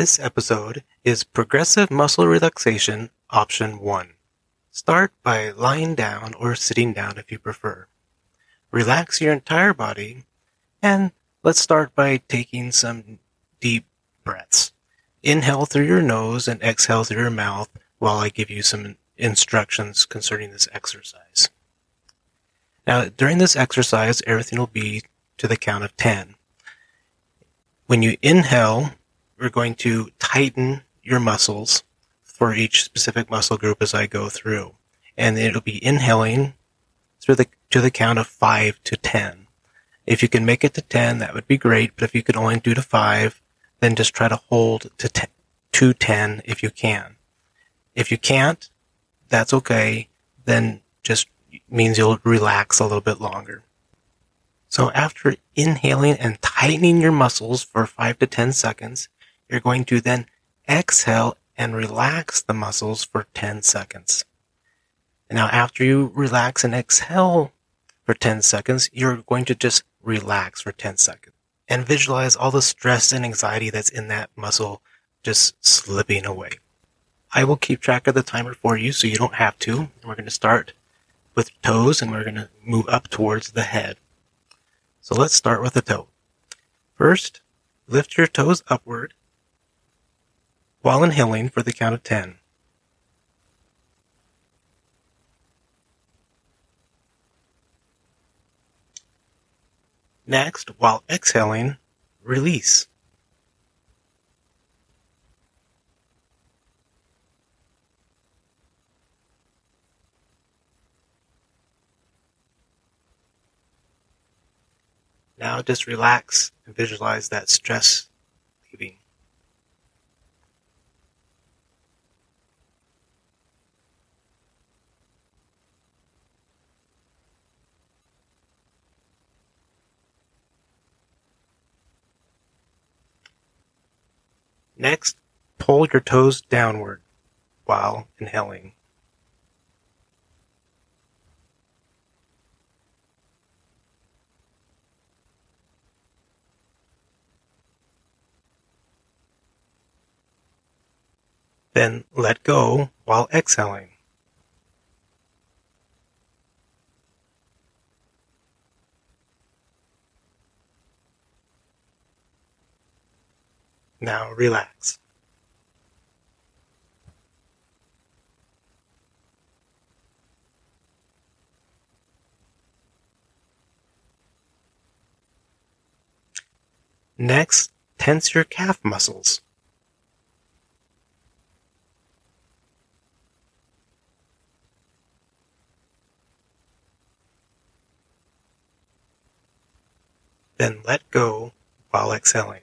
This episode is Progressive Muscle Relaxation Option 1. Start by lying down or sitting down if you prefer. Relax your entire body and let's start by taking some deep breaths. Inhale through your nose and exhale through your mouth while I give you some instructions concerning this exercise. Now, during this exercise, everything will be to the count of 10. When you inhale, we're going to tighten your muscles for each specific muscle group as I go through. And it'll be inhaling through the, to the count of 5 to 10. If you can make it to 10, that would be great, but if you could only do to 5, then just try to hold to, 10, to 10 if you can. If you can't, that's okay. Then just means you'll relax a little bit longer. So after inhaling and tightening your muscles for 5 to 10 seconds, you're going to then exhale and relax the muscles for 10 seconds. And now after you relax and exhale for 10 seconds, you're going to just relax for 10 seconds and visualize all the stress and anxiety that's in that muscle just slipping away. I will keep track of the timer for you so you don't have to. We're going to start with toes and we're going to move up towards the head. So let's start with the toe. First, lift your toes upward while inhaling for the count of 10. Next, while exhaling, release. Now just relax and visualize that stress Next, pull your toes downward while inhaling. Then let go while exhaling. Now relax. Next, tense your calf muscles. Then let go while exhaling.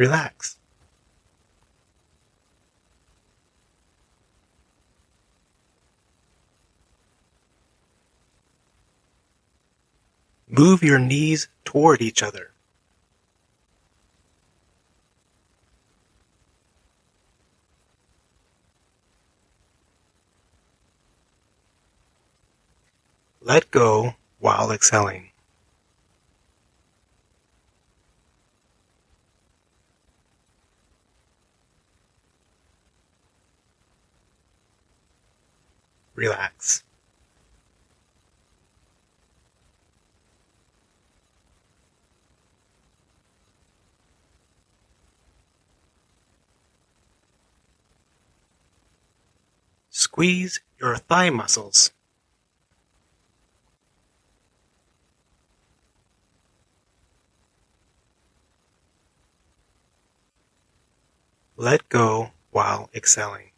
Relax. Move your knees toward each other. Let go while exhaling. Relax. Squeeze your thigh muscles. Let go while exhaling.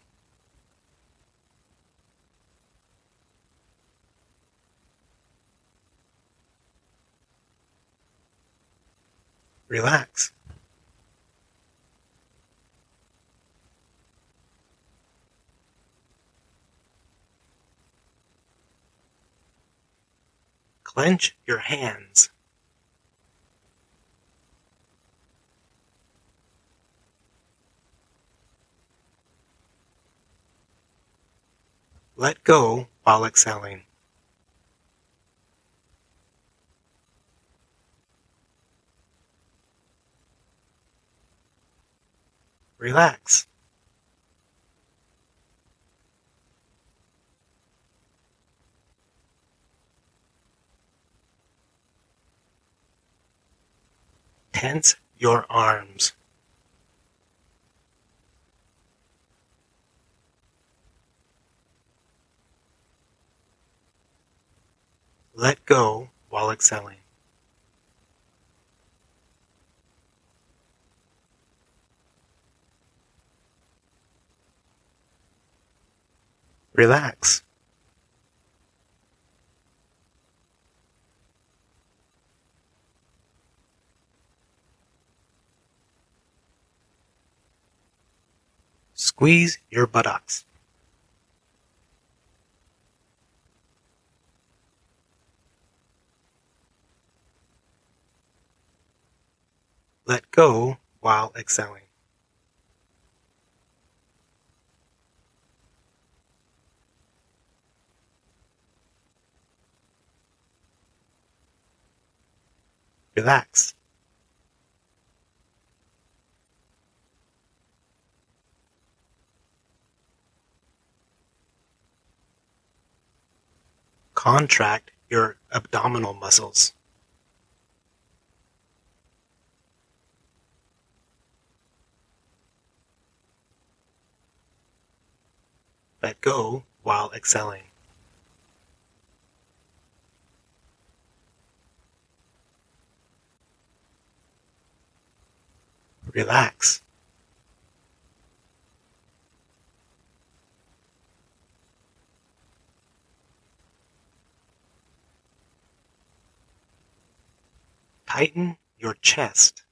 Relax. Clench your hands. Let go while exhaling. Relax. Tense your arms. Let go while exhaling. Relax. Squeeze your buttocks. Let go while exhaling. Relax. Contract your abdominal muscles. Let go while exhaling. Relax. Tighten your chest.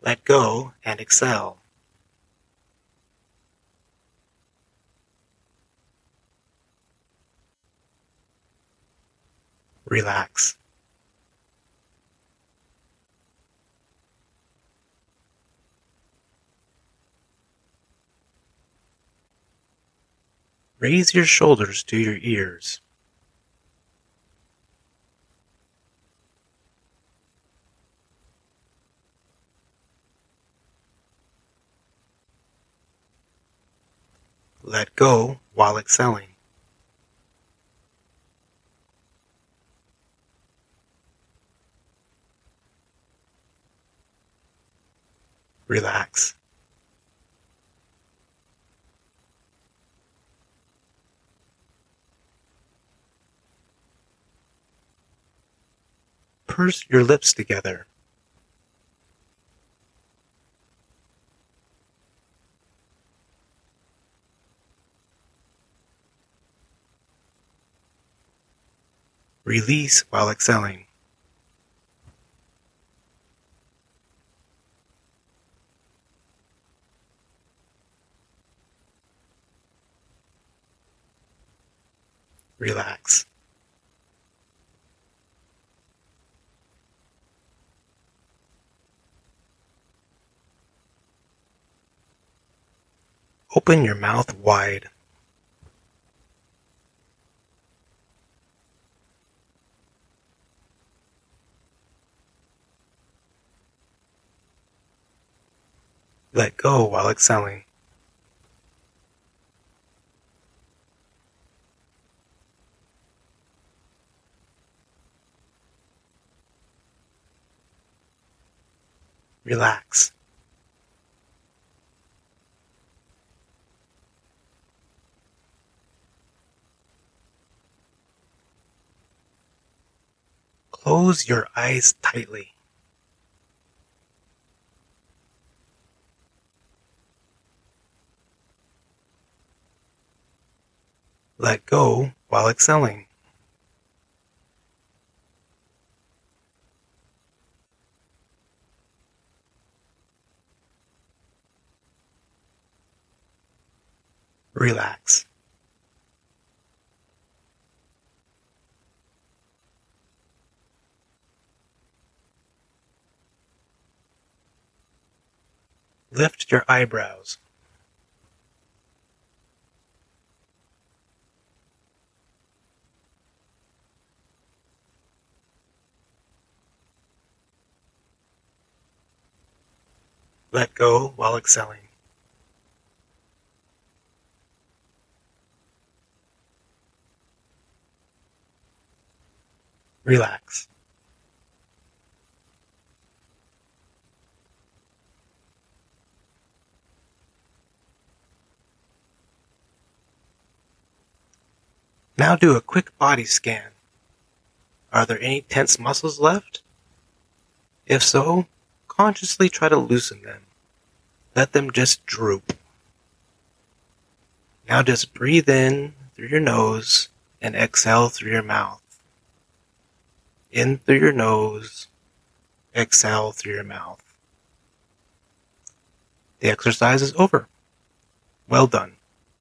Let go and exhale. Relax. Raise your shoulders to your ears. Let go while exhaling. Relax. Purse your lips together. Release while exhaling. Relax. Open your mouth wide. Let go while exhaling. Relax. Close your eyes tightly. Let go while exhaling. Relax. Lift your eyebrows. Let go while exhaling. Relax. Now do a quick body scan. Are there any tense muscles left? If so, consciously try to loosen them. Let them just droop. Now just breathe in through your nose and exhale through your mouth. In through your nose, exhale through your mouth. The exercise is over. Well done.